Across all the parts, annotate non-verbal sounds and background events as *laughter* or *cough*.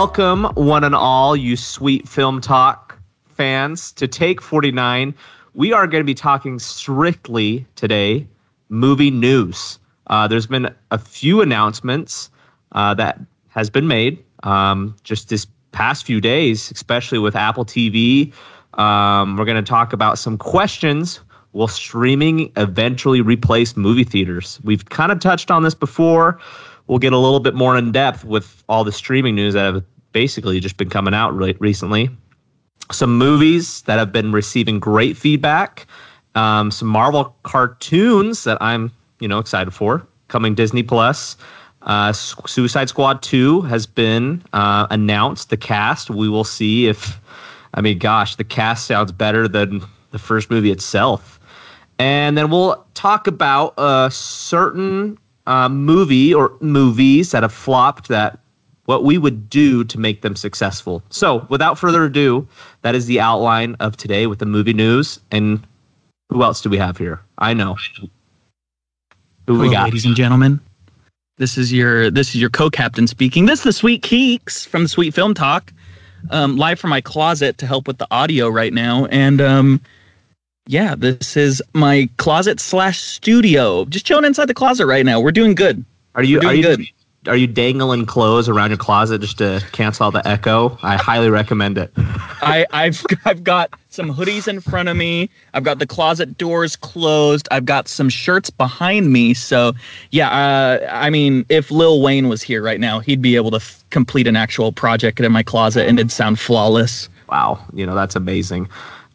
Welcome, one and all, you sweet film talk fans, to Take 49. We are going to be talking strictly today movie news. Uh, there's been a few announcements uh, that has been made um, just this past few days, especially with Apple TV. Um, we're going to talk about some questions. Will streaming eventually replace movie theaters? We've kind of touched on this before we'll get a little bit more in depth with all the streaming news that have basically just been coming out really recently. Some movies that have been receiving great feedback. Um, some Marvel cartoons that I'm, you know, excited for coming Disney Plus. Uh, Suicide Squad 2 has been uh, announced. The cast. We will see if, I mean, gosh, the cast sounds better than the first movie itself. And then we'll talk about a certain uh, movie or movies that have flopped that what we would do to make them successful. So, without further ado, that is the outline of today with the movie news. And who else do we have here? I know. Who Hello, we got? Ladies and gentlemen, this is your this is your co-captain speaking. This is the Sweet Keeks from the Sweet Film Talk, um, live from my closet to help with the audio right now. And um, yeah, this is my closet slash studio. Just chilling inside the closet right now. We're doing good. Are you are you good? Are you dangling clothes around your closet just to cancel out the echo? I highly recommend it. I, I've *laughs* I've got some hoodies in front of me. I've got the closet doors closed. I've got some shirts behind me. So yeah, uh, I mean, if Lil Wayne was here right now, he'd be able to f- complete an actual project in my closet, and it'd sound flawless. Wow, you know that's amazing.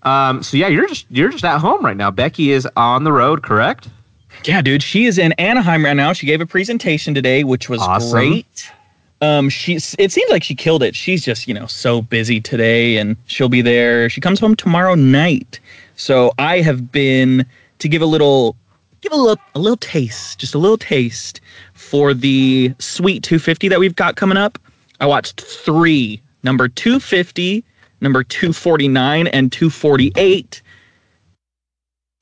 Um, so yeah, you're just you're just at home right now. Becky is on the road, correct? Yeah, dude. She is in Anaheim right now. She gave a presentation today, which was awesome. great. Um, she's it seems like she killed it. She's just, you know, so busy today and she'll be there. She comes home tomorrow night. So I have been to give a little give a little a little taste, just a little taste for the sweet 250 that we've got coming up. I watched 3, number 250 number 249 and 248.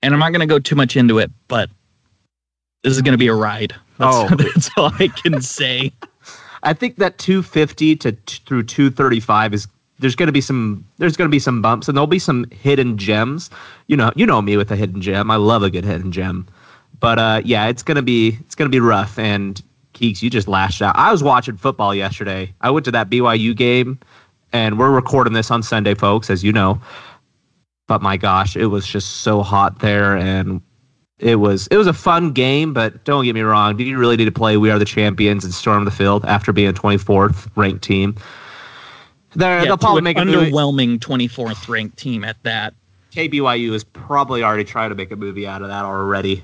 And I'm not going to go too much into it, but this is going to be a ride. *laughs* That's, oh, that's all I can say. *laughs* I think that 250 to t- through 235 is there's going to be some there's going to be some bumps and there'll be some hidden gems. You know, you know me with a hidden gem. I love a good hidden gem. But uh, yeah, it's going to be it's going to be rough and Keeks, you just lashed out. I was watching football yesterday. I went to that BYU game and we're recording this on Sunday, folks, as you know. But my gosh, it was just so hot there, and it was it was a fun game. But don't get me wrong, do you really need to play "We Are the Champions" and storm the field after being a 24th ranked team? They're, yeah, they'll probably make an underwhelming 24th ranked team at that. KBYU is probably already trying to make a movie out of that already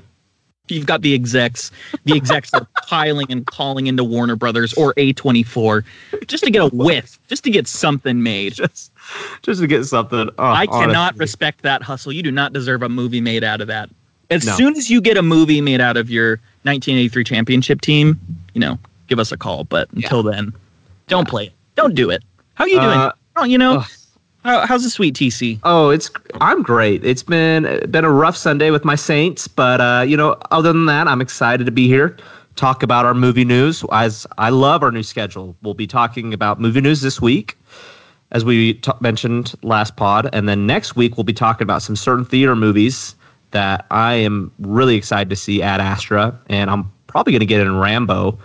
you've got the execs. The execs are *laughs* piling and calling into Warner Brothers or A24 just to get a whiff, just to get something made. Just, just to get something. Oh, I cannot respect that hustle. You do not deserve a movie made out of that. As no. soon as you get a movie made out of your 1983 championship team, you know, give us a call. But until yeah. then, don't yeah. play it. Don't do it. How are you doing? Uh, oh, you know. How, how's the sweet TC? Oh, it's I'm great. It's been been a rough Sunday with my Saints, but uh, you know, other than that, I'm excited to be here. Talk about our movie news. As I love our new schedule, we'll be talking about movie news this week, as we t- mentioned last pod, and then next week we'll be talking about some certain theater movies that I am really excited to see at Astra, and I'm probably going to get in Rambo.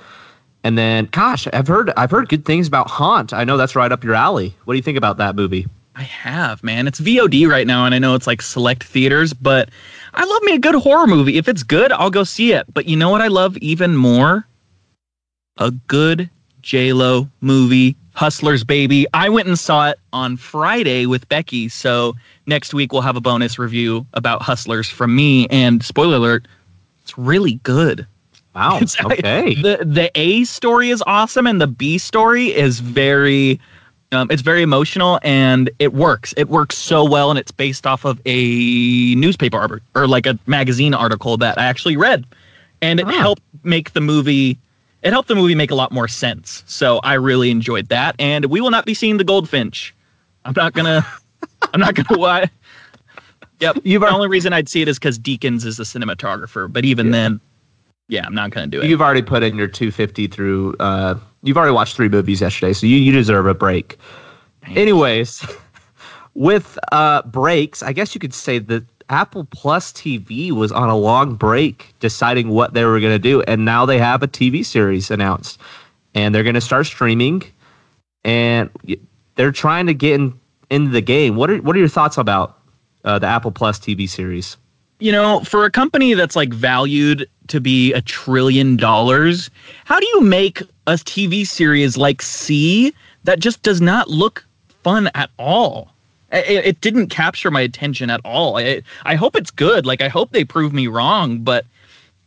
And then, gosh, I've heard I've heard good things about Haunt. I know that's right up your alley. What do you think about that movie? I have, man. It's VOD right now, and I know it's like select theaters, but I love me a good horror movie. If it's good, I'll go see it. But you know what I love even more? A good J Lo movie, Hustlers Baby. I went and saw it on Friday with Becky, so next week we'll have a bonus review about Hustlers from me. And spoiler alert, it's really good. Wow. *laughs* It's, okay. The the A story is awesome, and the B story is very um, it's very emotional and it works. It works so well, and it's based off of a newspaper or, or like a magazine article that I actually read, and it ah. helped make the movie. It helped the movie make a lot more sense. So I really enjoyed that, and we will not be seeing the goldfinch. I'm not gonna. *laughs* I'm not gonna lie. Yep. You've the only reason I'd see it is because Deakins is the cinematographer, but even yeah. then, Yeah, I'm not gonna do it. You've already put in your 250 through. Uh, you've already watched three movies yesterday, so you, you deserve a break. Anyways, *laughs* with uh, breaks, I guess you could say that Apple Plus TV was on a long break deciding what they were going to do, and now they have a TV series announced, and they're going to start streaming, and they're trying to get in, into the game. What are what are your thoughts about uh, the Apple Plus TV series? You know, for a company that's like valued to be a trillion dollars, how do you make a TV series like See that just does not look fun at all? It, it didn't capture my attention at all. I, I hope it's good. Like, I hope they prove me wrong, but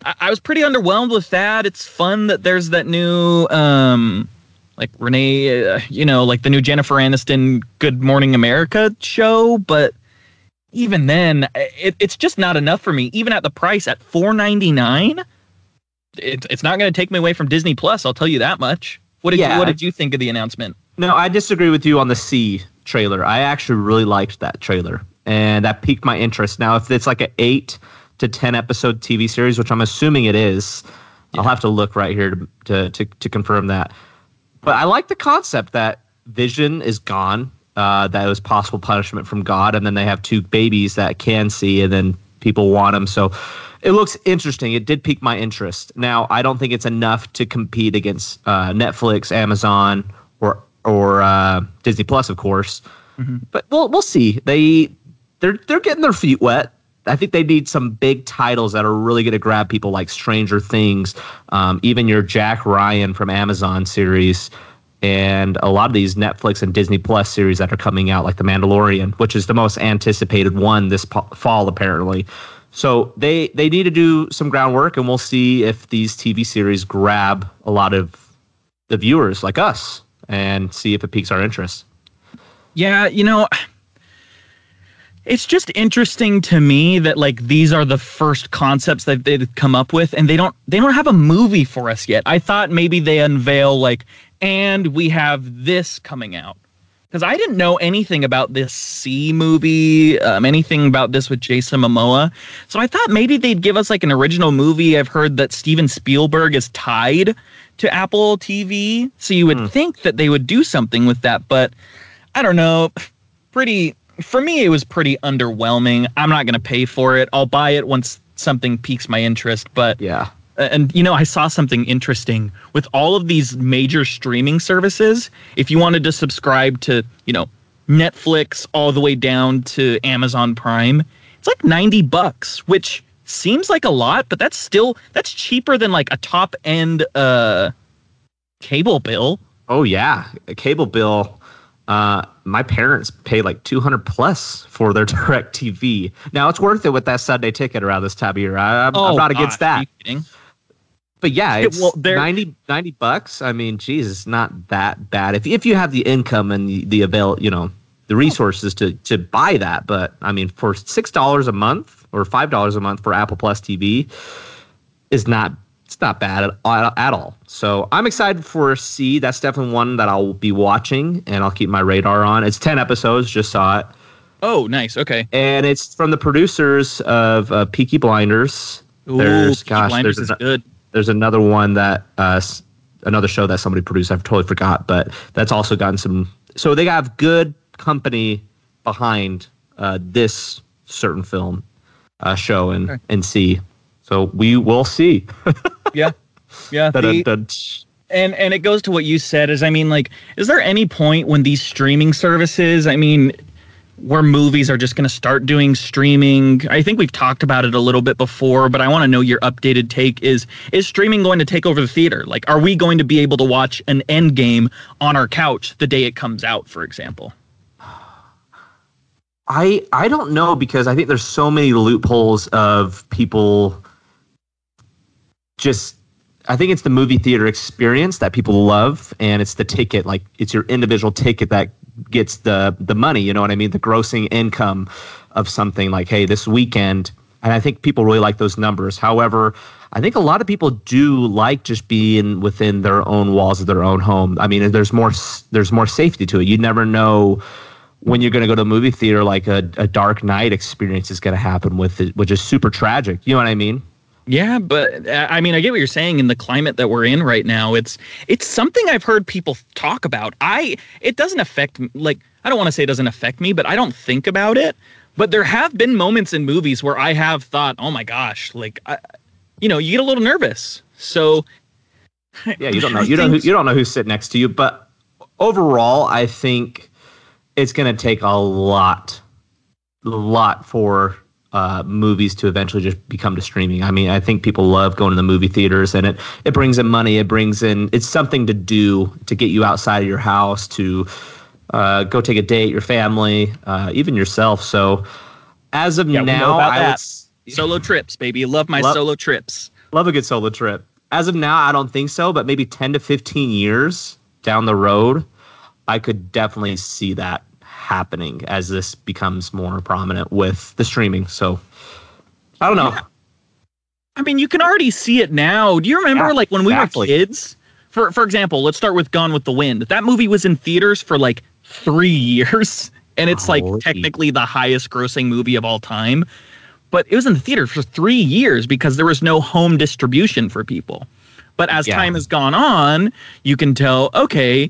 I, I was pretty underwhelmed with that. It's fun that there's that new, um, like Renee, uh, you know, like the new Jennifer Aniston Good Morning America show, but even then, it, it's just not enough for me. Even at the price at four ninety nine, it, it's not going to take me away from Disney Plus. I'll tell you that much. What did yeah, you, What did you think of the announcement? No, I disagree with you on the See trailer. I actually really liked that trailer, and that piqued my interest. Now, if it's like an eight to ten episode TV series, which I'm assuming it is, yeah. I'll have to look right here to, to to to confirm that. But I like the concept that Vision is gone. Uh, that was possible punishment from God, and then they have two babies that can see, and then people want them. So it looks interesting. It did pique my interest. Now, I don't think it's enough to compete against uh, Netflix, Amazon, or or uh, Disney Plus, of course. Mm-hmm. But we'll we'll see. They they're they're getting their feet wet. I think they need some big titles that are really going to grab people like Stranger Things, um, even your Jack Ryan from Amazon series, and a lot of these Netflix and Disney Plus series that are coming out, like The Mandalorian, which is the most anticipated one this po- fall, apparently. So they they need to do some groundwork, and we'll see if these TV series grab a lot of the viewers like us and see if it piques our interest. Yeah, you know, it's just interesting to me that like these are the first concepts that they've come up with and they don't they don't have a movie for us yet. I thought maybe they unveil like and we have this coming out. Because I didn't know anything about this See movie, um, anything about this with Jason Momoa. So I thought maybe they'd give us like an original movie. I've heard that Steven Spielberg is tied to Apple TV. So you would mm. think that they would do something with that, but I don't know. Pretty for me it was pretty underwhelming. I'm not going to pay for it. I'll buy it once something piques my interest, but Yeah. And you know, I saw something interesting with all of these major streaming services. If you wanted to subscribe to, you know, Netflix all the way down to Amazon Prime, it's like 90 bucks, which seems like a lot, but that's still that's cheaper than like a top end uh cable bill. Oh yeah, a cable bill. Uh, my parents pay like 200 plus for their *laughs* DirecTV. Now it's worth it with that Sunday ticket around this time of year. I, am oh, not against that. But yeah, it's well, 90, 90 bucks. I mean, geez, it's not that bad. If, if you have the income and the, the avail, you know, the resources to, to buy that. But I mean, for $6 a month, or five dollars a month for Apple Plus TV is not it's not bad at, at all. So I'm excited for See. That's definitely one that I'll be watching and I'll keep my radar on. It's ten episodes. Just saw it. Oh, nice. Okay. And it's from the producers of uh, Peaky Blinders. Ooh, there's Peaky gosh, Blinders there's, is good. there's another one that uh, another show that somebody produced. I've totally forgot, but that's also gotten some. So they have good company behind uh, this certain film uh, show and okay. and see. So we will see. yeah, yeah. *laughs* The, and and it goes to what you said is I mean like is there any point when these streaming services I mean where movies are just going to start doing streaming I think we've talked about it a little bit before but I want to know your updated take is is streaming going to take over the theater like are we going to be able to watch an end game on our couch the day it comes out for example I I don't know because I think there's so many loopholes of people just I think it's the movie theater experience that people love and it's the ticket like it's your individual ticket that gets the the money, you know what I mean? The grossing income of something like hey, this weekend and I think people really like those numbers. However, I think a lot of people do like just being within their own walls of their own home. I mean, there's more there's more safety to it. You never know when you're going to go to a movie theater, like a, a Dark Knight experience is going to happen with it, which is super tragic. You know what I mean? Yeah, but uh, I mean, I get what you're saying. In the climate that we're in right now, it's it's something I've heard people talk about. I it doesn't affect like I don't want to say it doesn't affect me, but I don't think about it. But there have been moments in movies where I have thought, oh my gosh, like I, you know, you get a little nervous. So *laughs* yeah, you don't know *laughs* you don't you don't know who's sitting next to you, but overall, I think it's going to take a lot, a lot for uh, movies to eventually just become to streaming. I mean, I think people love going to the movie theaters, and it it brings in money. It brings in it's something to do to get you outside of your house to uh, go take a date, your family, uh, even yourself. So as of yeah, now, I would, solo trips, baby. Love my love, solo trips. Love a good solo trip. As of now, I don't think so, but maybe ten to fifteen years down the road, I could definitely see that happening as this becomes more prominent with the streaming. So I don't know. Yeah. I mean, you can already see it now. Do you remember yeah, like when we exactly. were kids? For for example, let's start with Gone with the Wind. That movie was in theaters for like 3 *laughs* years and it's like technically the highest grossing movie of all time. But it was in the theater for 3 years because there was no home distribution for people. But as yeah. time has gone on, you can tell okay,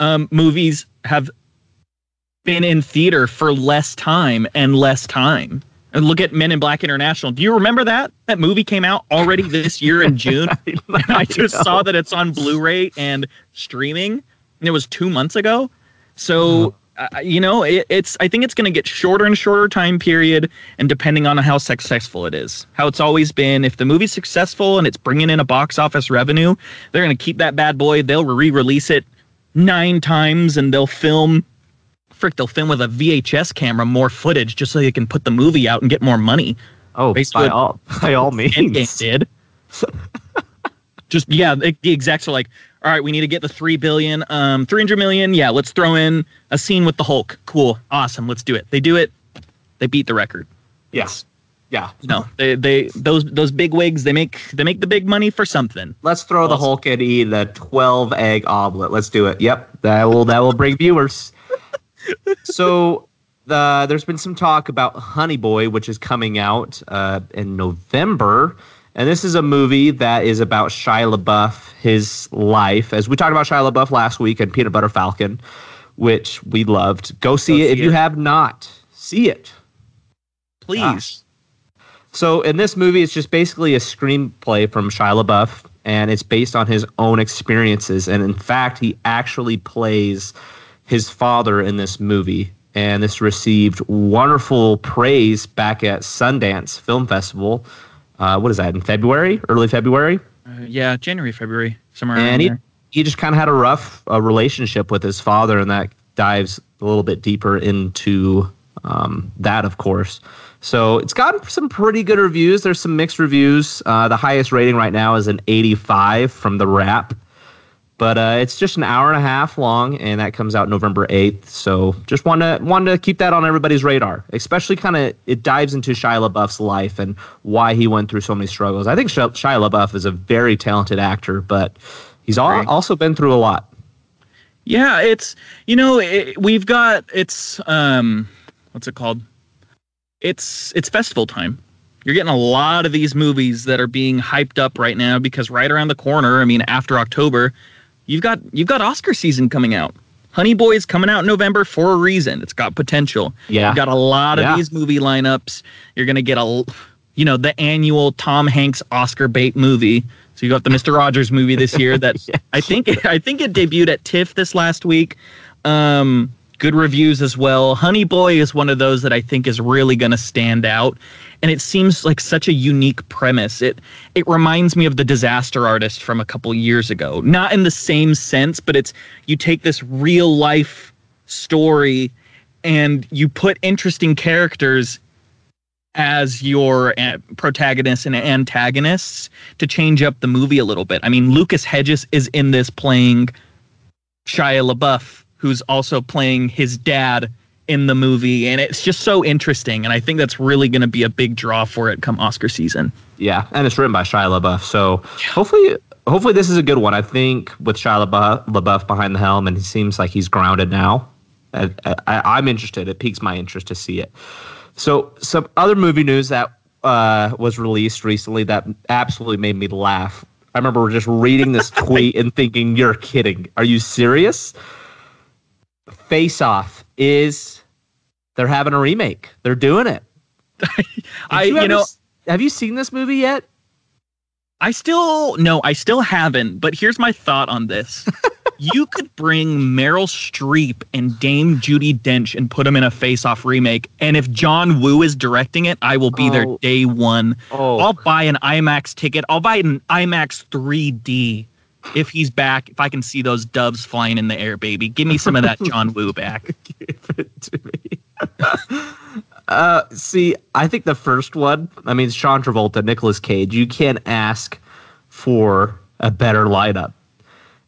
um, movies have been in theater for less time and less time. And look at Men in Black International. Do you remember that? That movie came out already this year in *laughs* June. I, *laughs* I just know. saw that it's on Blu-ray and streaming. And it was two months ago. So uh, you know, it, it's. I think it's going to get shorter and shorter time period, and depending on how successful it is, how it's always been. If the movie's successful and it's bringing in a box office revenue, they're going to keep that bad boy. They'll re-release it nine times, and they'll film frick, they'll film with a VHS camera more footage just so they can put the movie out and get more money. Oh, Based by all by all means, Endgame did. *laughs* just yeah, the, the execs are like, all right, we need to get the three billion, um, three hundred million. Yeah, let's throw in a scene with the Hulk. Cool, awesome, let's do it. They do it. They beat the record. Yes. Yeah. No, they they those those big wigs they make they make the big money for something. Let's throw awesome. the Hulk and eat the twelve egg omelet. Let's do it. Yep, that will that will bring viewers so the, there's been some talk about Honey Boy, which is coming out uh, in November. And this is a movie that is about Shia LaBeouf, his life. As we talked about Shia LaBeouf last week and Peanut Butter Falcon, which we loved. Go see Go it see if it. you have not. See it. Please. Gosh. So in this movie, it's just basically a screenplay from Shia LaBeouf, and it's based on his own experiences. And in fact, he actually plays his father in this movie. And this received wonderful praise back at Sundance Film Festival. Uh, what is that, in February? Early February? Uh, yeah, January, February, somewhere and he, there. he just kind of had a rough uh, relationship with his father, and that dives a little bit deeper into um, that, of course. So it's gotten some pretty good reviews. There's some mixed reviews. Uh, the highest rating right now is an 85 from The Wrap. But uh, it's just an hour and a half long, and that comes out November eighth. So just want to want to keep that on everybody's radar, especially kind of it dives into Shia LaBeouf's life and why he went through so many struggles. I think Shia LaBeouf is a very talented actor, but he's all, also been through a lot. Yeah, it's you know it, we've got it's um what's it called? It's it's festival time you're getting a lot of these movies that are being hyped up right now because right around the corner, I mean, after October, you've got you've got Oscar season coming out. Honey Boy is coming out in November for a reason. It's got potential. Yeah. You've got a lot of yeah. these movie lineups. You're gonna get a you know, the annual Tom Hanks Oscar bait movie. So you got the Mr. Rogers movie this year that *laughs* yes. I think I think it debuted at TIFF this last week. Um, good reviews as well. Honey Boy is one of those that I think is really going to stand out and it seems like such a unique premise. It it reminds me of the Disaster Artist from a couple years ago. Not in the same sense, but it's you take this real life story and you put interesting characters as your uh, protagonists and antagonists to change up the movie a little bit. I mean, Lucas Hedges is in this playing Shia LaBeouf, who's also playing his dad in the movie and it's just so interesting and i think that's really going to be a big draw for it come oscar season yeah and it's written by shia labeouf so hopefully hopefully this is a good one i think with shia labeouf, LaBeouf behind the helm and he seems like he's grounded now I, am interested it piques my interest to see it so some other movie news that uh, was released recently that absolutely made me laugh. I remember just reading this *laughs* tweet and thinking, "You're kidding? Are you serious?" Face Off is they're having a remake. They're doing it. *laughs* I you, you know have you seen this movie yet? I still no, I still haven't. But here's my thought on this. *laughs* you could bring Meryl Streep and Dame Judi Dench and put them in a face-off remake, and if John Woo is directing it, I will be oh. there day one. Oh. I'll buy an IMAX ticket. I'll buy an IMAX 3D if he's back. If I can see those doves flying in the air, baby, give me some of that *laughs* John Woo back. give it to me. *laughs* Uh, see, I think the first one. I mean, Sean Travolta, Nicolas Cage. You can't ask for a better lineup.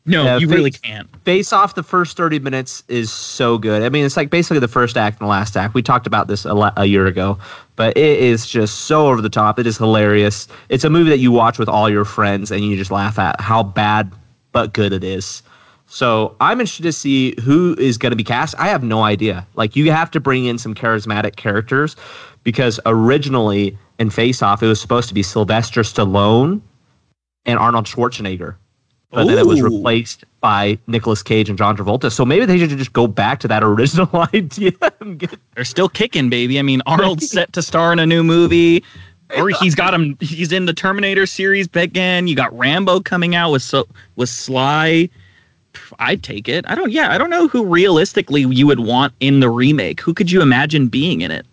No, you face, really can't. Face off the first 30 minutes is so good. I mean, it's like basically the first act and the last act. We talked about this a, la- a year ago, but it is just so over the top. It is hilarious. It's a movie that you watch with all your friends and you just laugh at how bad but good it is. So I'm interested to see who is going to be cast. I have no idea. Like you have to bring in some charismatic characters because originally in Face Off it was supposed to be Sylvester Stallone and Arnold Schwarzenegger. But Ooh. then it was replaced by Nicolas Cage and John Travolta. So maybe they should just go back to that *laughs* original *laughs* idea. They're still kicking, baby. I mean, Arnold's set to star in a new movie or he's got him. He's in the Terminator series again. You got Rambo coming out with so with Sly. I'd take it. I don't. Yeah, I don't know who realistically you would want in the remake. Who could you imagine being in it?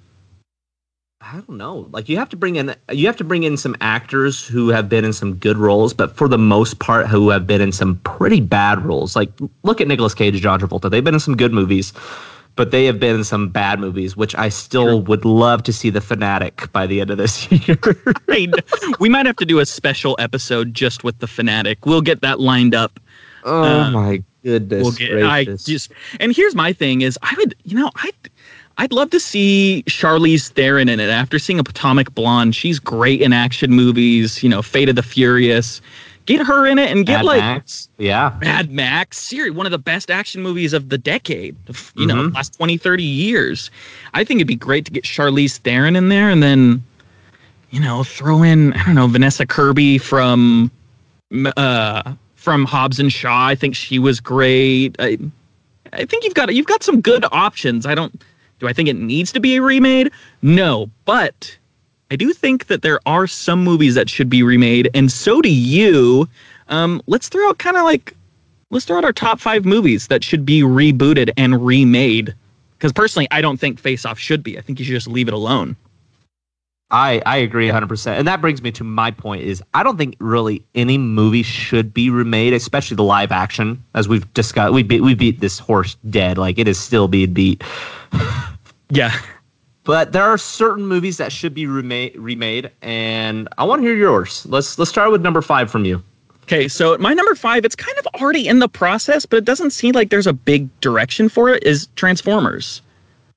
I don't know. Like you have to bring in you have to bring in some actors who have been in some good roles, but for the most part, who have been in some pretty bad roles. Like look at Nicolas Cage, John Travolta. They've been in some good movies, but they have been in some bad movies. Which I still would love to see the Fanatic by the end of this *laughs* year. we might have to do a special episode just with the Fanatic. We'll get that lined up Oh uh, my goodness we'll get, I just and here's my thing is I would you know I I'd love to see Charlize Theron in it. After seeing a Atomic Blonde, she's great in action movies. You know, Fate of the Furious. Get her in it and get Mad like Max. yeah, Mad Max. Seriously, one of the best action movies of the decade. You mm-hmm. know, last 20, 30 years. I think it'd be great to get Charlize Theron in there and then, you know, throw in I don't know Vanessa Kirby from uh from Hobbs and Shaw. I think she was great. I, I think you've got you've got some good options. I don't. Do I think it needs to be remade? No, but I do think that there are some movies that should be remade, and so do you. Um, let's throw out kind of like let's throw out our top five movies that should be rebooted and remade. Because personally, I don't think Face Off should be. I think you should just leave it alone. I, I agree 100%. And that brings me to my point is I don't think really any movie should be remade, especially the live action as we've discussed. We beat, we beat this horse dead. Like it is still being beat. yeah. But there are certain movies that should be remade remade and I want to hear yours. Let's let's start with number 5 from you. Okay, so my number 5 it's kind of already in the process, but it doesn't seem like there's a big direction for it is Transformers.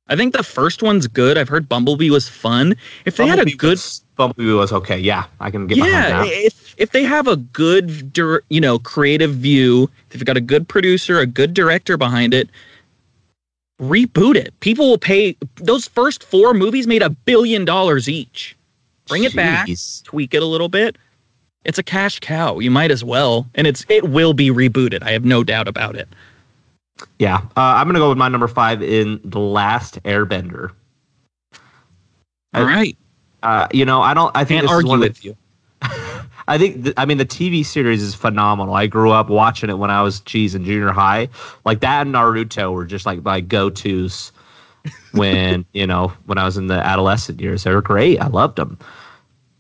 I think the first one's good. I've heard Bumblebee was fun. If they Bumblebee had a good was, Bumblebee was okay. Yeah, I can get yeah. If if they have a good, you know, creative view, if they've got a good producer, a good director behind it, reboot it. People will pay. Those first four movies made a billion dollars each. Bring Jeez. it back, tweak it a little bit. It's a cash cow. You might as well, and it's it will be rebooted. I have no doubt about it. Yeah, uh, I'm gonna go with my number five in the Last Airbender. All I, right. Uh, you know, I don't. I think Can't argue with you. *laughs* I think. Th- I mean, the TV series is phenomenal. I grew up watching it when I was cheese in junior high. Like that and Naruto were just like my go tos when *laughs* you know when I was in the adolescent years. They were great. I loved them.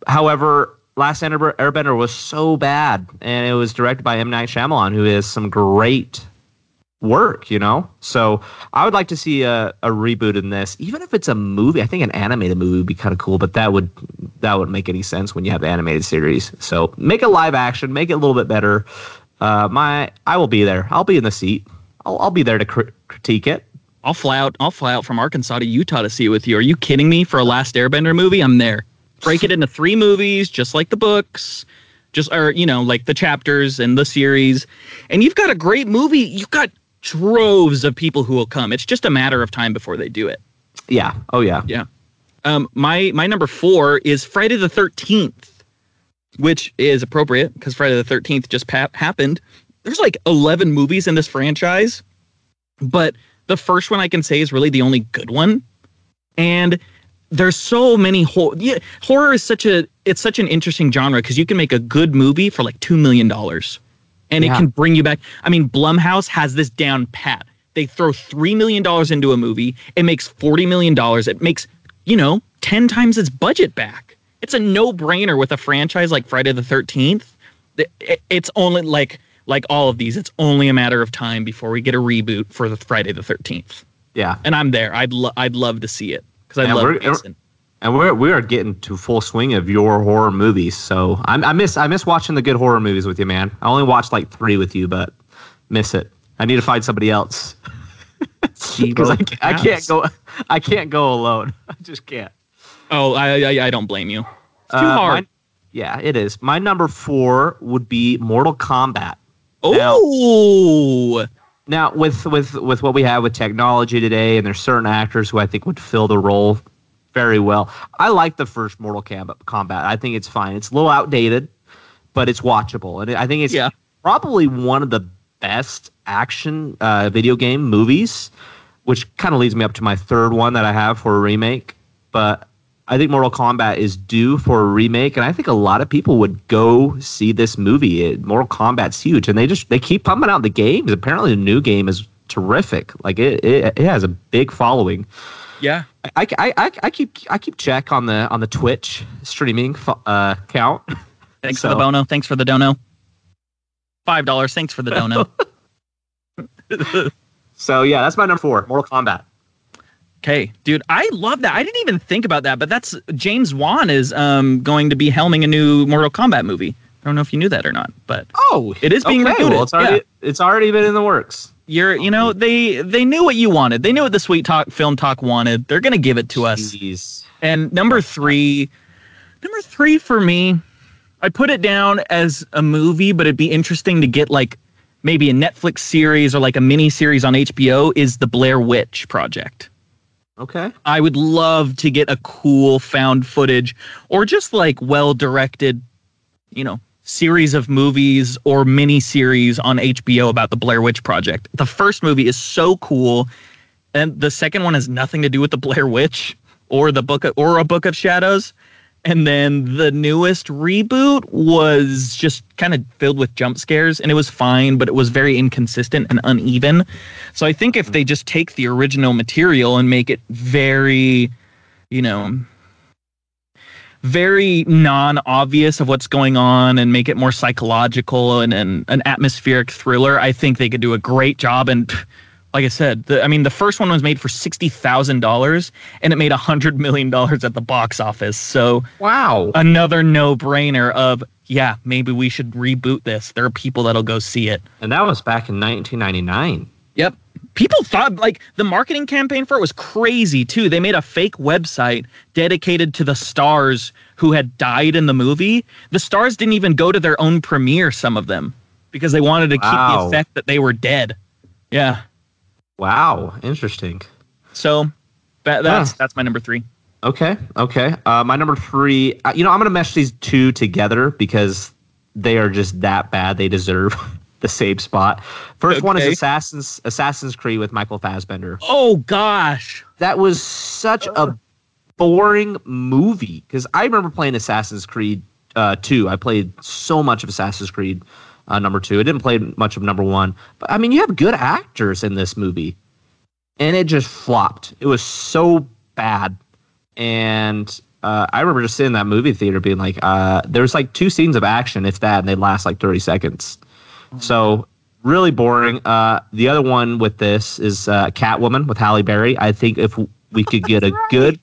However, Last Airbender was so bad, and it was directed by M Night Shyamalan, who has some great work, you know? So I would like to see a, a reboot in this, even if it's a movie. I think an animated movie would be kind of cool, but that would that wouldn't make any sense when you have animated series. So make a live action, make it a little bit better. Uh, my I will be there. I'll be in the seat. I'll, I'll be there to cr- critique it. I'll fly out. I'll fly out from Arkansas to Utah to see it with you. Are you kidding me? For a Last Airbender movie, I'm there. Break it into three movies, just like the books just or you know like the chapters and the series and you've got a great movie you've got droves of people who will come. It's just a matter of time before they do it. Yeah. Oh yeah. Yeah. Um, my my number four is Friday the Thirteenth, which is appropriate because Friday the Thirteenth just pa- happened. There's like 11 movies in this franchise, but the first one I can say is really the only good one, and there's so many horror. Yeah, horror is such a it's such an interesting genre because you can make a good movie for like two million dollars, and yeah. it can bring you back. I mean, Blumhouse has this down pat. They throw three million dollars into a movie, it makes forty million dollars. It makes you know ten times its budget back. It's a no brainer with a franchise like Friday the Thirteenth. It's only like like all of these. It's only a matter of time before we get a reboot for the Friday the Thirteenth. Yeah, and I'm there. I'd lo- I'd love to see it because I love Jason. And we're we are getting to full swing of your horror movies. So I, I miss I miss watching the good horror movies with you, man. I only watched like three with you, but miss it. I need to find somebody else because *laughs* I, I, can't go I can't go alone. *laughs* I just can't. Oh, I I, I don't blame you. It's too uh, hard. My, yeah, it is. My number four would be Mortal Kombat. Oh. Now, now, with with with what we have with technology today, and there's certain actors who I think would fill the role very well. I like the first Mortal Kombat. I think it's fine. It's a little outdated, but it's watchable, and I think it's yeah. probably one of the best action uh, video game movies. Which kind of leads me up to my third one that I have for a remake. But I think Mortal Kombat is due for a remake, and I think a lot of people would go see this movie. It, Mortal Kombat's huge, and they just they keep pumping out the games. Apparently, the new game is terrific. Like it, it, it has a big following. Yeah, I, I, I, I keep I keep check on the on the Twitch streaming uh, count. *laughs* Thanks so. for the bono. Thanks for the dono. Five dollars. Thanks for the dono. *laughs* so yeah, that's my number four, Mortal Kombat. Okay, dude, I love that. I didn't even think about that, but that's James Wan is um going to be helming a new Mortal Kombat movie. I don't know if you knew that or not, but oh, it is being okay. rebooted. Well, it's already yeah. it's already been in the works you're you know they they knew what you wanted they knew what the sweet talk film talk wanted they're gonna give it to Jeez. us and number three number three for me i put it down as a movie but it'd be interesting to get like maybe a netflix series or like a mini series on hbo is the blair witch project okay i would love to get a cool found footage or just like well directed you know series of movies or mini series on HBO about the Blair Witch Project. The first movie is so cool, and the second one has nothing to do with the Blair Witch or the book of, or a Book of Shadows. And then the newest reboot was just kind of filled with jump scares, and it was fine, but it was very inconsistent and uneven. So I think if they just take the original material and make it very, you know, very non-obvious of what's going on and make it more psychological and, and an atmospheric thriller, I think they could do a great job. And *sighs* like I said, the, I mean, the first one was made for sixty thousand dollars, and it made a hundred million dollars at the box office. So wow, another no-brainer of yeah, maybe we should reboot this. There are people that'll go see it. And that was back in 1999. Yep people thought like the marketing campaign for it was crazy too. They made a fake website dedicated to the stars who had died in the movie. The stars didn't even go to their own premiere, some of them, because they wanted to wow. keep the effect that they were dead. Yeah. Wow, interesting. So that, that's that's my number three. Okay, okay. Uh, my number three. Uh, you know, I'm gonna mesh these two together because they are just that bad. They deserve *laughs* the same spot. First okay. one is Assassin's Assassin's Creed with Michael Fassbender. Oh gosh, that was such a boring movie because I remember playing Assassin's Creed uh, 2. I played so much of Assassin's Creed uh, number 2. I didn't play much of number 1. But I mean, you have good actors in this movie. And it just flopped. It was so bad. And uh, I remember just sitting in that movie theater being like, uh, there's like two scenes of action, if that, and they last like 30 seconds. So really boring. Uh, the other one with this is uh, Catwoman with Halle Berry. I think if we could get a right. good,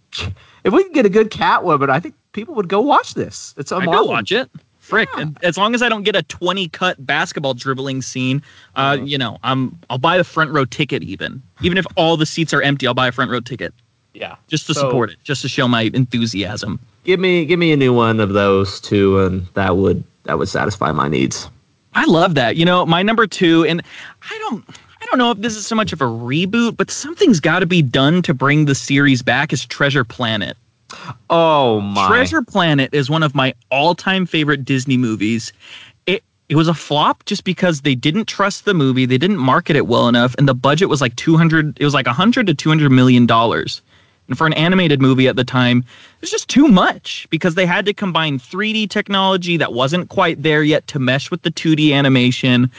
if we could get a good Catwoman, I think people would go watch this. It's a I go watch it. Frick, yeah. as long as I don't get a twenty cut basketball dribbling scene, uh, you know, I'm I'll buy a front row ticket even. Even if all the seats are empty, I'll buy a front row ticket. Yeah, just to so, support it, just to show my enthusiasm. Give me give me a new one of those two, and that would that would satisfy my needs. I love that. You know, my number two, and I don't. I don't know if this is so much of a reboot, but something's got to be done to bring the series back. Is Treasure Planet? Oh my! Treasure Planet is one of my all-time favorite Disney movies. It it was a flop just because they didn't trust the movie, they didn't market it well enough, and the budget was like two hundred. It was like hundred to two hundred million dollars. And for an animated movie at the time, it was just too much because they had to combine 3D technology that wasn't quite there yet to mesh with the 2D animation.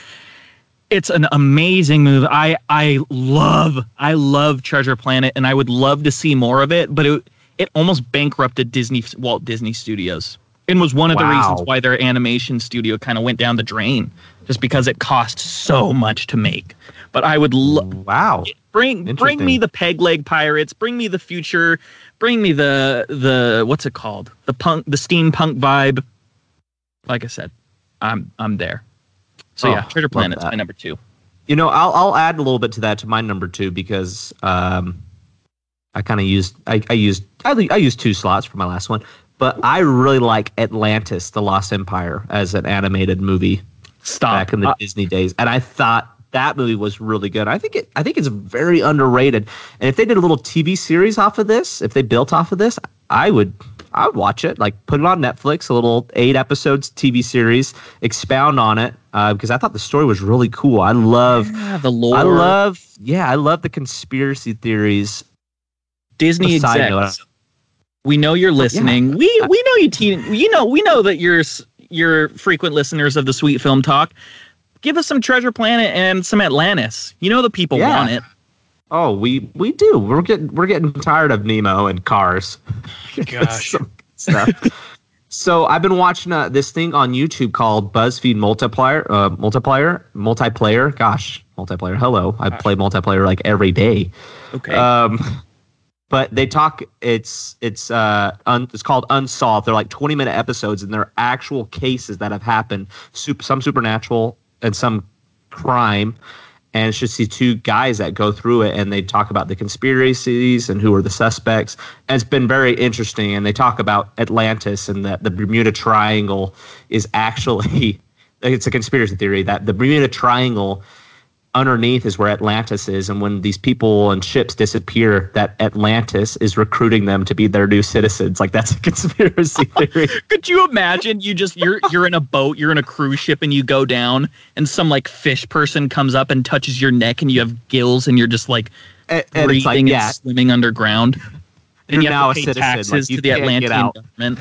It's an amazing movie. I I love I love Treasure Planet and I would love to see more of it, but it it almost bankrupted Disney Walt Disney Studios. And was one of wow. the reasons why their animation studio kind of went down the drain just because it cost so much to make. But I would love wow bring bring me the peg leg pirates, bring me the future, bring me the the what's it called the punk the steampunk vibe. Like I said, I'm I'm there. So oh, yeah, Treasure Planet's my number two. You know, I'll I'll add a little bit to that to my number two because um, I kind of used I, I used I, I used two slots for my last one, but I really like Atlantis: The Lost Empire as an animated movie. Stop. Back in the uh, Disney days, and I thought that movie was really good. I think it I think it's very underrated. And if they did a little TV series off of this, if they built off of this, I would I would watch it. Like put it on Netflix, a little eight episodes TV series, expound on it uh, because I thought the story was really cool. I love yeah, the lore. I love yeah, I love the conspiracy theories. Disney execs. We know you're listening. Yeah. We we know you teen. You know we know that you're you're frequent listeners of the Sweet Film Talk give us some Treasure Planet and some Atlantis. You know the people yeah. want it. Oh, we we do. We're getting we're getting tired of Nemo and Cars. Gosh, *laughs* stuff. so I've been watching uh, this thing on YouTube called BuzzFeed Multiplier, uh, Multiplier, Multiplayer. Gosh, multiplayer. Hello, I play multiplayer like every day. Okay. Um, but they talk. It's it's uh un, it's called Unsolved. They're like twenty minute episodes, and they're actual cases that have happened. Super, some supernatural, and some crime and it's just these two guys that go through it and they talk about the conspiracies and who are the suspects. And it's been very interesting and they talk about atlantis and that the bermuda triangle is actually *laughs* it's a conspiracy theory that the bermuda triangle underneath is where Atlantis is, and when these people and ships disappear, that Atlantis is recruiting them to be their new citizens. Like that's a conspiracy *laughs* theory. Could you imagine? You just you're you're in a boat, you're in a cruise ship, and you go down, and some like fish person comes up and touches your neck, and you have gills, and you're just like and, and breathing like, yeah. and swimming underground. And you're you have to pay taxes like, to the Atlantean government.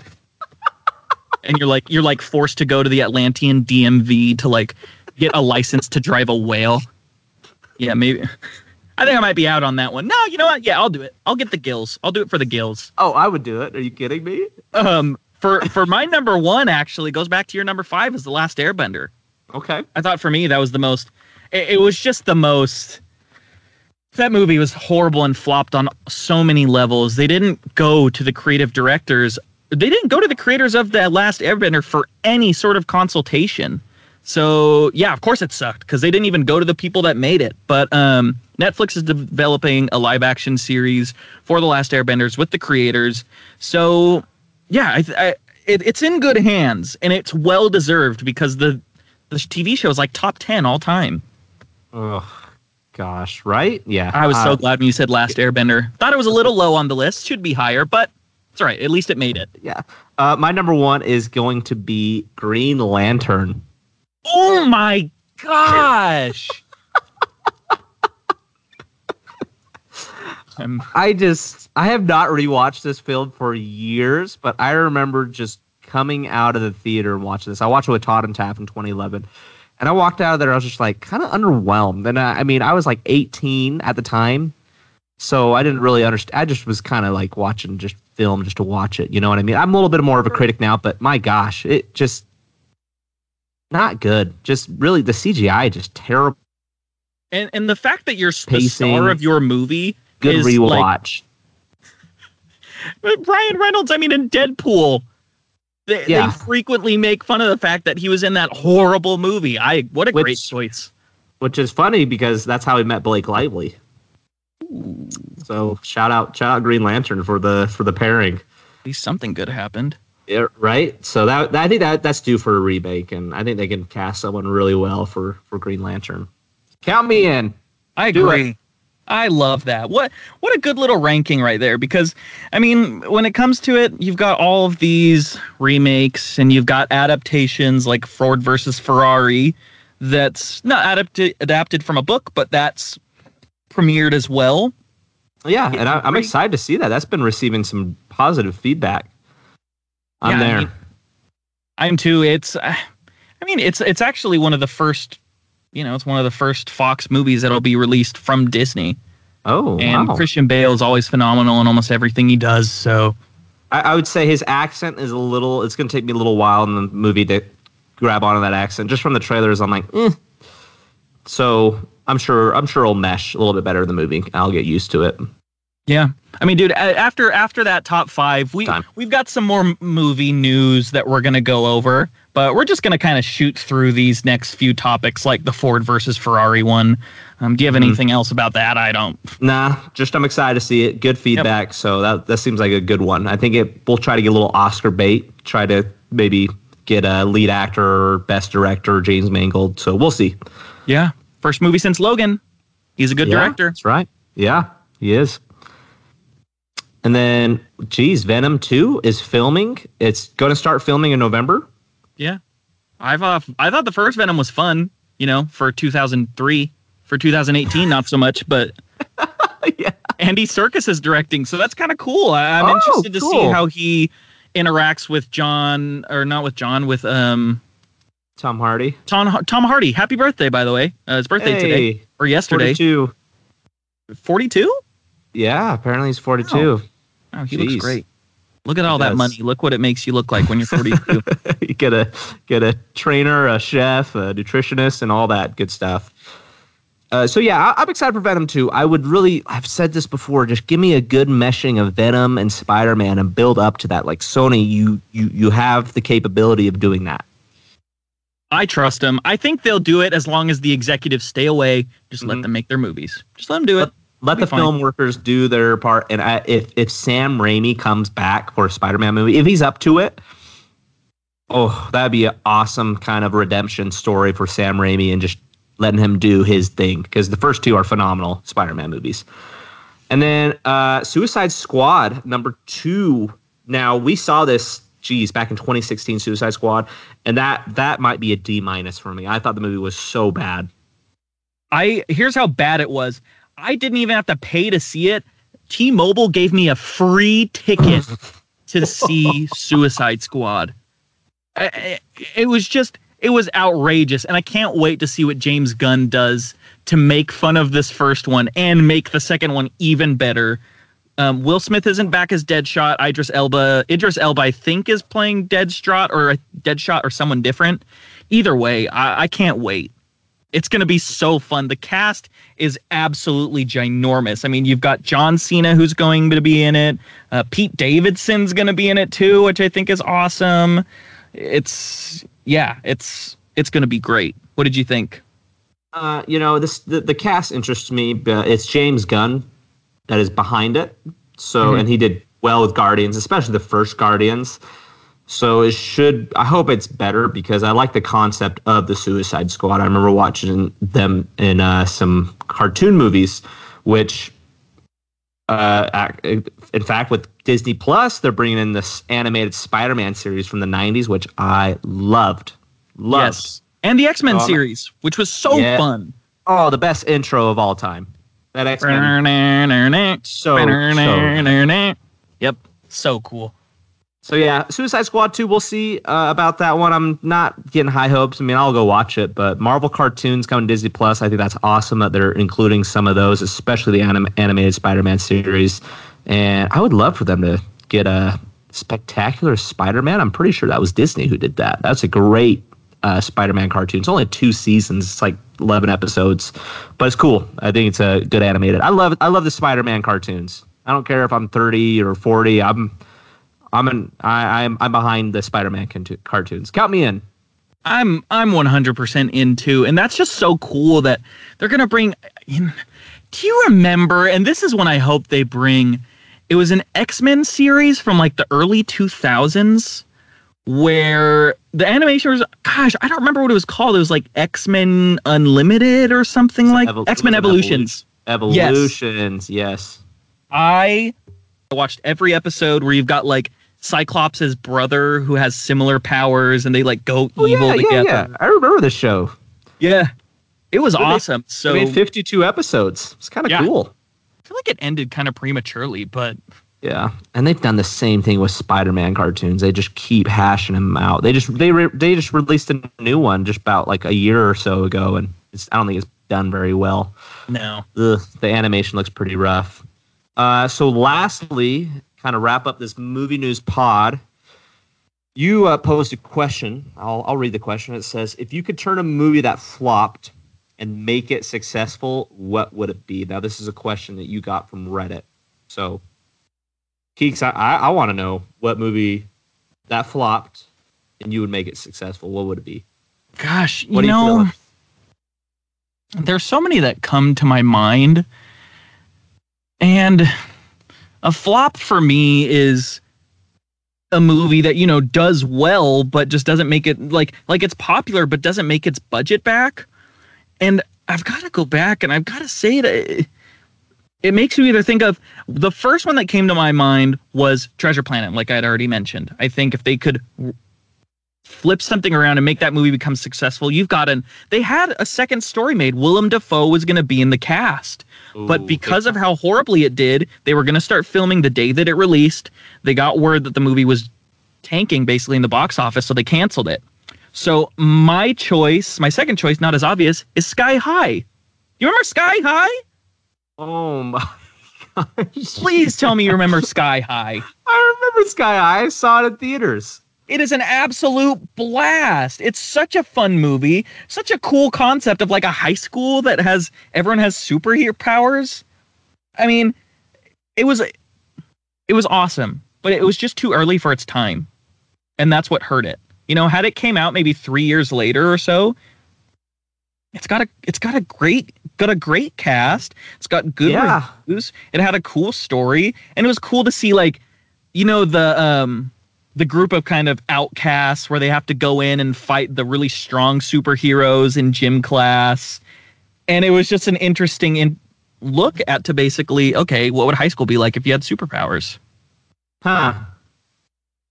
and you're like you're like forced to go to the Atlantean DMV to like get a license to drive a whale. Yeah, maybe. I think I might be out on that one. No, you know what? Yeah, I'll do it. I'll get the gills. I'll do it for the gills. Oh, I would do it. Are you kidding me? Um, for for my number one actually goes back to your number five is the Last Airbender. Okay. I thought for me that was the most. It, it was just the most. That movie was horrible and flopped on so many levels. They didn't go to the creative directors. They didn't go to the creators of the Last Airbender for any sort of consultation. So yeah, of course it sucked because they didn't even go to the people that made it. But um, Netflix is developing a live action series for the Last Airbenders with the creators. So yeah, I, I, it, it's in good hands and it's well deserved because the the TV show is like top ten all time. Oh gosh, right? Yeah. I was uh, so glad when you said Last Airbender. Thought it was a little low on the list. Should be higher, but it's all right. At least it made it. Yeah. Uh, my number one is going to be Green Lantern. Oh my gosh. *laughs* I just I have not rewatched this film for years, but I remember just coming out of the theater and watching this. I watched it with Todd and Taff in 2011, and I walked out of there. I was just like kind of underwhelmed. And I, I mean, I was like 18 at the time, so I didn't really understand. I just was kind of like watching just film just to watch it. You know what I mean? I'm a little bit more of a critic now, but my gosh, it just not good. Just really the CGI just terrible. And and the fact that you're Pacing, the star of your movie good is rewatch. Like, *laughs* Ryan Reynolds, I mean, in Deadpool, they, yeah. they frequently make fun of the fact that he was in that horrible movie. I what a which, great choice. Which is funny because that's how he met Blake Lively. So shout out shout out Green Lantern for the for the pairing. At least something good happened. Yeah, right. So that, I think that that's due for a remake, and I think they can cast someone really well for for Green Lantern. Count me in. I agree. I love that. What what a good little ranking right there because I mean, when it comes to it, you've got all of these remakes and you've got adaptations like Ford versus Ferrari that's not adapted adapted from a book, but that's premiered as well. Yeah, and I, am excited to see that. That's been receiving some positive feedback. I'm yeah, there. I mean, I'm too. It's I mean, it's it's actually one of the first you know, it's one of the first Fox movies that'll be released from Disney. Oh, and wow. Christian Bale is always phenomenal in almost everything he does. So, I, I would say his accent is a little. It's going to take me a little while in the movie to grab onto that accent. Just from the trailers, I'm like, eh. so I'm sure I'm sure it'll mesh a little bit better in the movie. I'll get used to it. Yeah, I mean, dude, after after that top five, we Time. we've got some more movie news that we're gonna go over, but we're just gonna kind of shoot through these next few topics, like the Ford versus Ferrari one. Um, do you have mm-hmm. anything else about that? I don't. Nah, just I'm excited to see it. Good feedback, yep. so that that seems like a good one. I think it. We'll try to get a little Oscar bait. Try to maybe get a lead actor or best director, James Mangold. So we'll see. Yeah, first movie since Logan. He's a good yeah, director. That's right. Yeah, he is. And then, geez, Venom 2 is filming. It's going to start filming in November. Yeah. I thought, I thought the first Venom was fun, you know, for 2003. For 2018, not so much, but *laughs* yeah. Andy Serkis is directing. So that's kind of cool. I, am oh, interested to cool. see how he interacts with John, or not with John, with um, Tom Hardy. Tom, Tom Hardy. Happy birthday, by the way. Uh, his birthday hey, today or yesterday. 42. 42? Yeah, apparently he's 42. Oh, he Jeez. looks great. Look at all that money. Look what it makes you look like when you're 42. *laughs* you get a get a trainer, a chef, a nutritionist, and all that good stuff. Uh, so yeah, I, am excited for Venom 2. I would really, I've said this before, just give me a good meshing of Venom and Spider-Man and build up to that. Like Sony, you you you have the capability of doing that. I trust them. I think they'll do it as long as the executives stay away. Just mm-hmm. let them make their movies. Just let them do it. Let the fine. film workers do their part. And I, if if Sam Raimi comes back for a Spider-Man movie, if he's up to it, oh, that'd be an awesome kind of redemption story for Sam Raimi and just letting him do his thing because the first two are phenomenal Spider-Man movies. And then uh, Suicide Squad number two. Now we saw this, geez, back in 2016, Suicide Squad, and that that might be a D minus for me. I thought the movie was so bad. I here's how bad it was. I didn't even have to pay to see it. T-Mobile gave me a free ticket *laughs* to see Suicide Squad. it was just it was outrageous and I can't wait to see what James Gunn does to make fun of this first one and make the second one even better. Um, Will Smith isn't back as Deadshot. Idris Elba, Idris Elba, I think, is playing Deadshot or Deadshot or someone different. Either way, I, I can't wait. It's going to be so fun. The cast is absolutely ginormous. I mean, you've got John Cena who's going to be in it. Uh, Pete Davidson's going to be in it too, which I think is awesome. It's yeah, it's it's going to be great. What did you think? Uh, you know, this the, the cast interests me. But it's James Gunn that is behind it. So, mm-hmm. and he did well with Guardians, especially the first Guardians. So it should. I hope it's better because I like the concept of the Suicide Squad. I remember watching them in uh, some cartoon movies, which, uh, in fact, with Disney Plus, they're bringing in this animated Spider-Man series from the '90s, which I loved. Loved. Yes, and the X-Men oh, series, which was so yeah. fun. Oh, the best intro of all time. That X-Men. so, so. Yep, so cool. So yeah, Suicide Squad 2, we'll see uh, about that one. I'm not getting high hopes. I mean, I'll go watch it, but Marvel cartoons coming Disney Plus. I think that's awesome that they're including some of those, especially the anim- animated Spider-Man series. And I would love for them to get a spectacular Spider-Man. I'm pretty sure that was Disney who did that. That's a great uh, Spider-Man cartoon. It's only two seasons. It's like 11 episodes, but it's cool. I think it's a good animated. I love I love the Spider-Man cartoons. I don't care if I'm 30 or 40. I'm I'm an I, I'm I'm behind the Spider-Man cartoons. Count me in. I'm I'm 100% into, and that's just so cool that they're gonna bring. In, do you remember? And this is when I hope they bring. It was an X Men series from like the early 2000s where the animation was gosh i don't remember what it was called it was like x-men unlimited or something like Evo- x-men evolutions Evolutions, yes. yes. I watched every episode where you've got like Cyclops' brother who has similar powers and they like go oh, evil yeah, together. Yeah, yeah. I remember the show. Yeah. It was awesome. Made, so made 52 episodes. It's kind of yeah. cool. I feel like it ended kind of prematurely, but yeah, and they've done the same thing with Spider-Man cartoons. They just keep hashing them out. They just they re- they just released a new one just about like a year or so ago, and I don't think it's done very well. No, Ugh, the animation looks pretty rough. Uh, so lastly, kind of wrap up this movie news pod. You uh, posed a question. I'll I'll read the question. It says, "If you could turn a movie that flopped and make it successful, what would it be?" Now, this is a question that you got from Reddit. So Keeks, I, I, I want to know what movie that flopped and you would make it successful. What would it be? Gosh, what you know, you there's so many that come to my mind. And a flop for me is a movie that, you know, does well, but just doesn't make it like, like it's popular, but doesn't make its budget back. And I've got to go back and I've got to say that it makes you either think of the first one that came to my mind was Treasure Planet, like I had already mentioned. I think if they could flip something around and make that movie become successful, you've got an. They had a second story made. Willem Dafoe was going to be in the cast, Ooh, but because of how horribly it did, they were going to start filming the day that it released. They got word that the movie was tanking basically in the box office, so they canceled it. So my choice, my second choice, not as obvious, is Sky High. You remember Sky High? Oh my *laughs* gosh. Please tell me you remember Sky High. I remember Sky High. I saw it at theaters. It is an absolute blast. It's such a fun movie, such a cool concept of like a high school that has everyone has superhero powers. I mean, it was it was awesome, but it was just too early for its time. And that's what hurt it. You know, had it came out maybe 3 years later or so, it's got a it's got a great got a great cast. It's got good yeah. reviews. It had a cool story, and it was cool to see like, you know, the um the group of kind of outcasts where they have to go in and fight the really strong superheroes in gym class, and it was just an interesting in- look at to basically okay, what would high school be like if you had superpowers? Huh.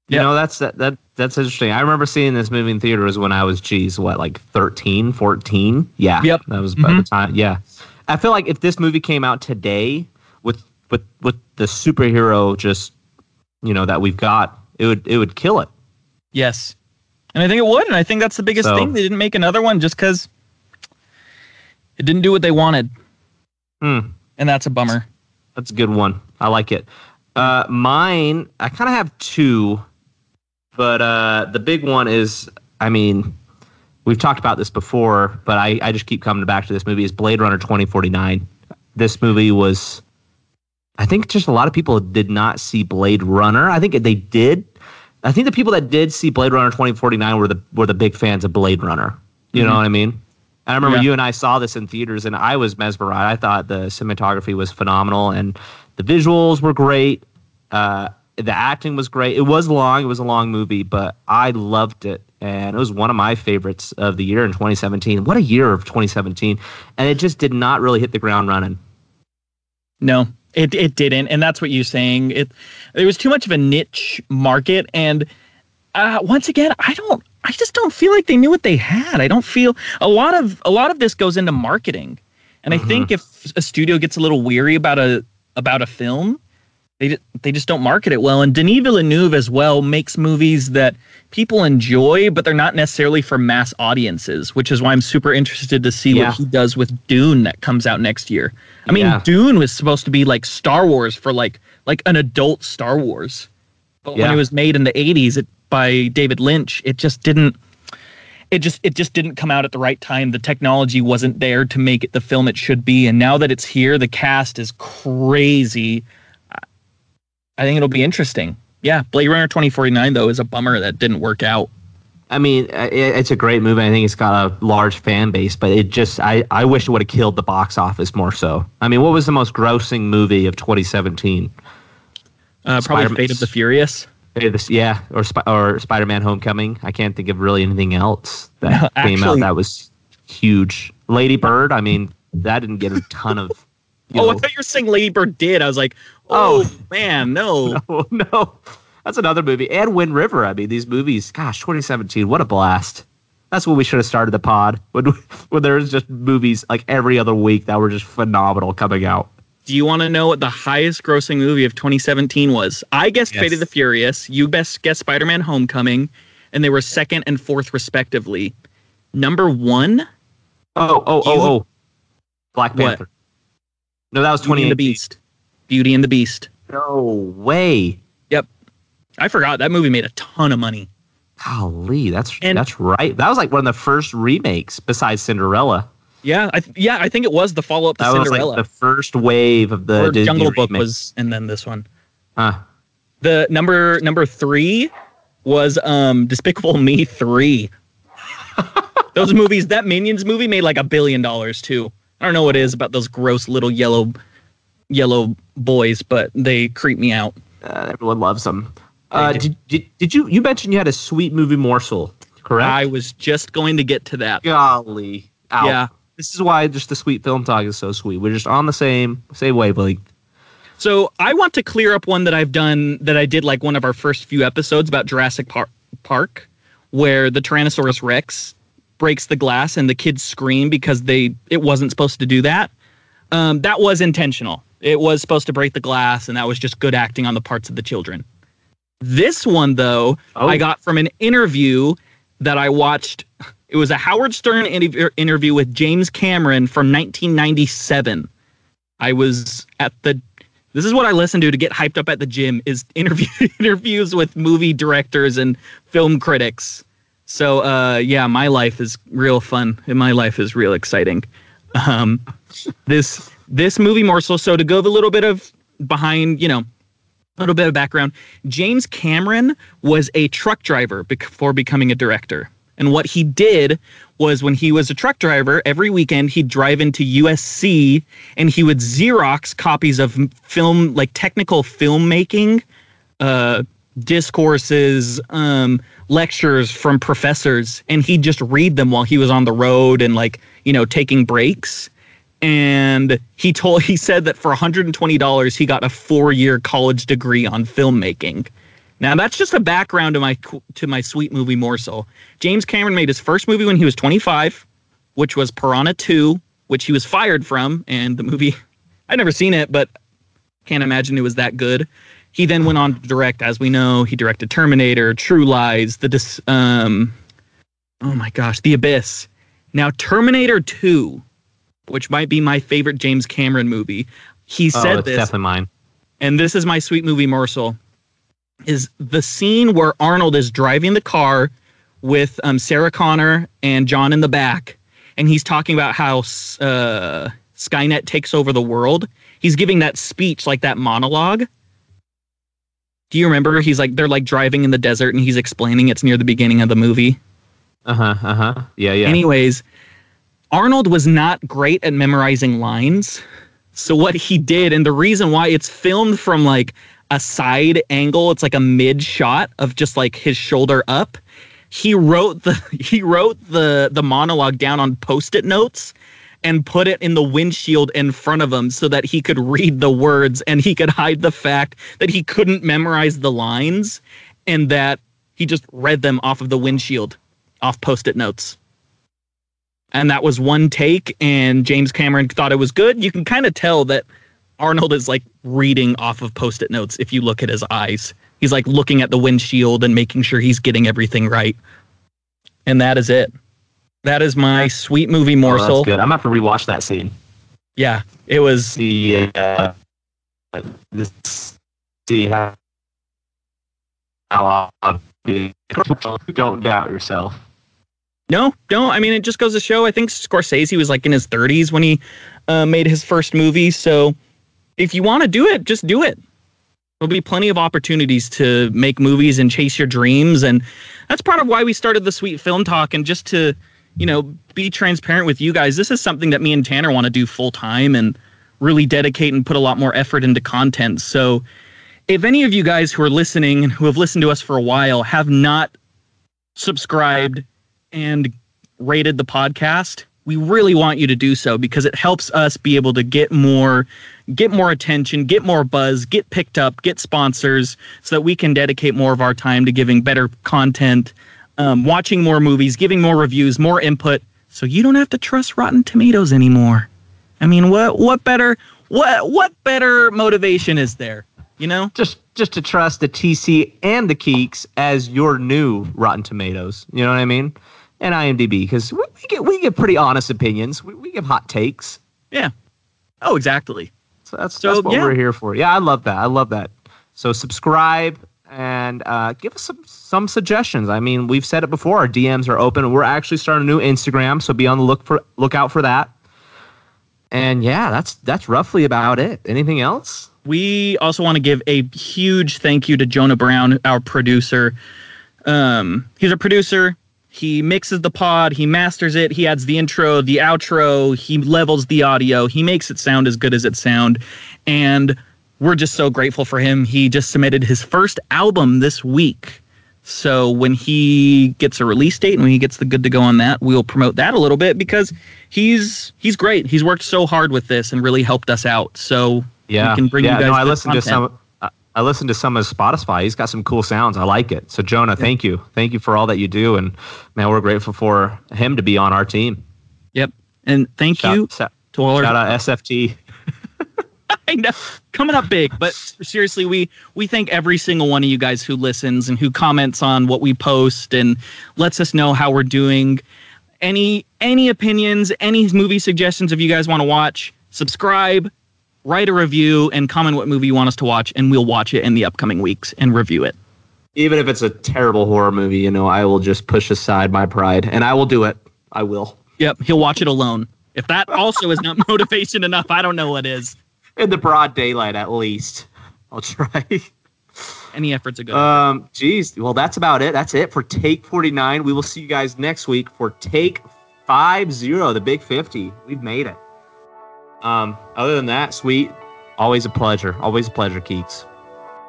You yep. know, that's that, that that's interesting. I remember seeing this movie in theaters when I was, geez, what, like 13, 14? Yeah. Yep. That was by mm-hmm. the time. Yeah. I feel like if this movie came out today with with with the superhero just you know that we've got, it would it would kill it. Yes. And I think it would, and I think that's the biggest so, thing. They didn't make another one just because it didn't do what they wanted. Hmm. And that's a bummer. That's a good one. I like it. Uh, mine, I kind of have two but uh, the big one is, I mean, we've talked about this before, but I, I just keep coming back to this movie is Blade Runner 2049. This movie was, I think just a lot of people did not see Blade Runner. I think they did. I think the people that did see Blade Runner 2049 were the were the big fans of Blade Runner. You mm-hmm. know what I mean? And I remember yeah. you and I saw this in theaters, and I was mesmerized. I thought the cinematography was phenomenal, and the visuals were great. Uh, the acting was great. It was long. It was a long movie, but I loved it, and it was one of my favorites of the year in 2017. What a year of 2017! And it just did not really hit the ground running. No, it it didn't, and that's what you're saying. It there was too much of a niche market, and uh, once again, I don't. I just don't feel like they knew what they had. I don't feel a lot of a lot of this goes into marketing, and mm-hmm. I think if a studio gets a little weary about a about a film, they they just don't market it well. And Denis Villeneuve as well makes movies that people enjoy, but they're not necessarily for mass audiences, which is why I'm super interested to see yeah. what he does with Dune that comes out next year. I mean, yeah. Dune was supposed to be like Star Wars for like like an adult Star Wars, but yeah. when it was made in the '80s it, by David Lynch, it just didn't. It just it just didn't come out at the right time. The technology wasn't there to make it the film it should be, and now that it's here, the cast is crazy I think it'll be interesting. Yeah, Blade Runner 2049 though is a bummer that didn't work out. I mean, it's a great movie. I think it's got a large fan base, but it just I, I wish it would have killed the box office more so. I mean, what was the most grossing movie of 2017? Uh, probably Fate of the Furious. Yeah, or or Spider-Man: Homecoming. I can't think of really anything else that no, came out that was huge. Lady Bird. I mean, that didn't get a ton of *laughs* oh, know. I thought you were saying Lady Bird did. I was like, oh, oh man, no. *laughs* no, no, that's another movie. And Wind River. I mean, these movies. Gosh, 2017. What a blast. That's when we should have started the pod when *laughs* when there was just movies like every other week that were just phenomenal coming out. Do you want to know what the highest grossing movie of 2017 was? I guessed yes. Fate of the Furious. You best guessed Spider Man Homecoming, and they were second and fourth respectively. Number one. Oh, oh, oh, oh. Black Panther. What? No, that was Beauty and the Beast. Beauty and the Beast. No way. Yep. I forgot that movie made a ton of money. Golly, that's and, that's right. That was like one of the first remakes besides Cinderella. Yeah, I th- yeah, I think it was the follow up to that Cinderella. Was like the first wave of the Jungle Book was, and then this one. Huh. The number number three was um Despicable Me three. *laughs* those movies, that Minions movie made like a billion dollars too. I don't know what it is about those gross little yellow yellow boys, but they creep me out. Uh, everyone loves them. Uh, did, did, did you you mentioned you had a sweet movie morsel, correct? I was just going to get to that. Golly. Ow. Yeah. This is why just the sweet film talk is so sweet. We're just on the same same wavelength. So I want to clear up one that I've done that I did like one of our first few episodes about Jurassic Par- Park, where the Tyrannosaurus Rex breaks the glass and the kids scream because they it wasn't supposed to do that. Um, that was intentional. It was supposed to break the glass, and that was just good acting on the parts of the children. This one, though, oh. I got from an interview that I watched it was a Howard Stern interview with James Cameron from 1997. I was at the this is what I listen to to get hyped up at the gym is interview *laughs* interviews with movie directors and film critics. So uh, yeah, my life is real fun and my life is real exciting. Um, this this movie morsel. So to go a little bit of behind, you know, a little bit of background. James Cameron was a truck driver before becoming a director. And what he did was when he was a truck driver, every weekend he'd drive into USC and he would Xerox copies of film, like technical filmmaking, uh, discourses, um, lectures from professors, and he'd just read them while he was on the road and like, you know, taking breaks. And he told he said that for $120 he got a four-year college degree on filmmaking. Now that's just a background to my to my sweet movie morsel. James Cameron made his first movie when he was 25, which was Piranha 2, which he was fired from, and the movie *laughs* I'd never seen it, but can't imagine it was that good. He then went on to direct, as we know, he directed Terminator, True Lies, the dis, um, oh my gosh, The Abyss. Now Terminator 2, which might be my favorite James Cameron movie. He oh, said this. Definitely mine. And this is my sweet movie morsel is the scene where Arnold is driving the car with um, Sarah Connor and John in the back, and he's talking about how uh, Skynet takes over the world. He's giving that speech, like that monologue. Do you remember? He's like they're like driving in the desert, and he's explaining it's near the beginning of the movie. Uh huh. Uh huh. Yeah. Yeah. Anyways, Arnold was not great at memorizing lines. So what he did, and the reason why it's filmed from like a side angle. It's like a mid shot of just like his shoulder up. He wrote the *laughs* he wrote the the monologue down on post-it notes and put it in the windshield in front of him so that he could read the words and he could hide the fact that he couldn't memorize the lines and that he just read them off of the windshield off post-it notes and that was one take and james cameron thought it was good you can kind of tell that Arnold is like reading off of post-it notes if you look at his eyes. He's like looking at the windshield and making sure he's getting everything right. And that is it. That is my sweet movie morsel. Oh, that's good. I'm gonna have to rewatch that scene. Yeah, it was the uh, this see how how don't doubt yourself. No, don't. I mean, it just goes to show. I think Scorsese was like in his 30s when he uh, made his first movie, so if you want to do it, just do it. There'll be plenty of opportunities to make movies and chase your dreams. And that's part of why we started the Sweet Film Talk. And just to, you know, be transparent with you guys, this is something that me and Tanner want to do full time and really dedicate and put a lot more effort into content. So if any of you guys who are listening and who have listened to us for a while have not subscribed and rated the podcast, we really want you to do so because it helps us be able to get more get more attention, get more buzz, get picked up, get sponsors so that we can dedicate more of our time to giving better content, um, watching more movies, giving more reviews, more input so you don't have to trust Rotten Tomatoes anymore. I mean, what what better what what better motivation is there? You know, just just to trust the TC and the Keeks as your new Rotten Tomatoes. You know what I mean? And IMDb because we, we, get we get pretty honest opinions. We, we give hot takes. Yeah. Oh, exactly. So that's, so, that's what yeah. we're here for. Yeah, I love that. I love that. So subscribe and uh, give us some some suggestions. I mean, we've said it before. Our DMs are open. We're actually starting a new Instagram, so be on the look for lookout for that. And yeah, that's that's roughly about it. Anything else? We also want to give a huge thank you to Jonah Brown, our producer. Um, he's a producer. He mixes the pod, he masters it, he adds the intro, the outro, he levels the audio, he makes it sound as good as it sound. And we're just so grateful for him. He just submitted his first album this week. So when he gets a release date and when he gets the good to go on that, we'll promote that a little bit because he's he's great. He's worked so hard with this and really helped us out. So yeah, we can bring yeah. you guys. No, I listened content. to some. I listened to some of Spotify. He's got some cool sounds. I like it. So Jonah, yeah. thank you, thank you for all that you do, and man, we're grateful for him to be on our team. Yep, and thank shout, you shout, to all shout our out SFT. *laughs* I know coming up big, but seriously, we we thank every single one of you guys who listens and who comments on what we post and lets us know how we're doing. Any any opinions, any movie suggestions if you guys want to watch, subscribe, write a review and comment what movie you want us to watch, and we'll watch it in the upcoming weeks and review it. Even if it's a terrible horror movie, you know, I will just push aside my pride and I will do it. I will. Yep, he'll watch it alone. If that also is not *laughs* motivation enough, I don't know what is. In the broad daylight, at least. I'll try. *laughs* Any efforts are good. Um, geez. Well, that's about it. That's it for Take 49. We will see you guys next week for Take 50, the Big 50. We've made it. Um, other than that, sweet. Always a pleasure. Always a pleasure, Keeks.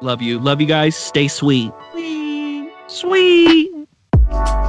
Love you. Love you guys. Stay sweet. Sweet. Sweet.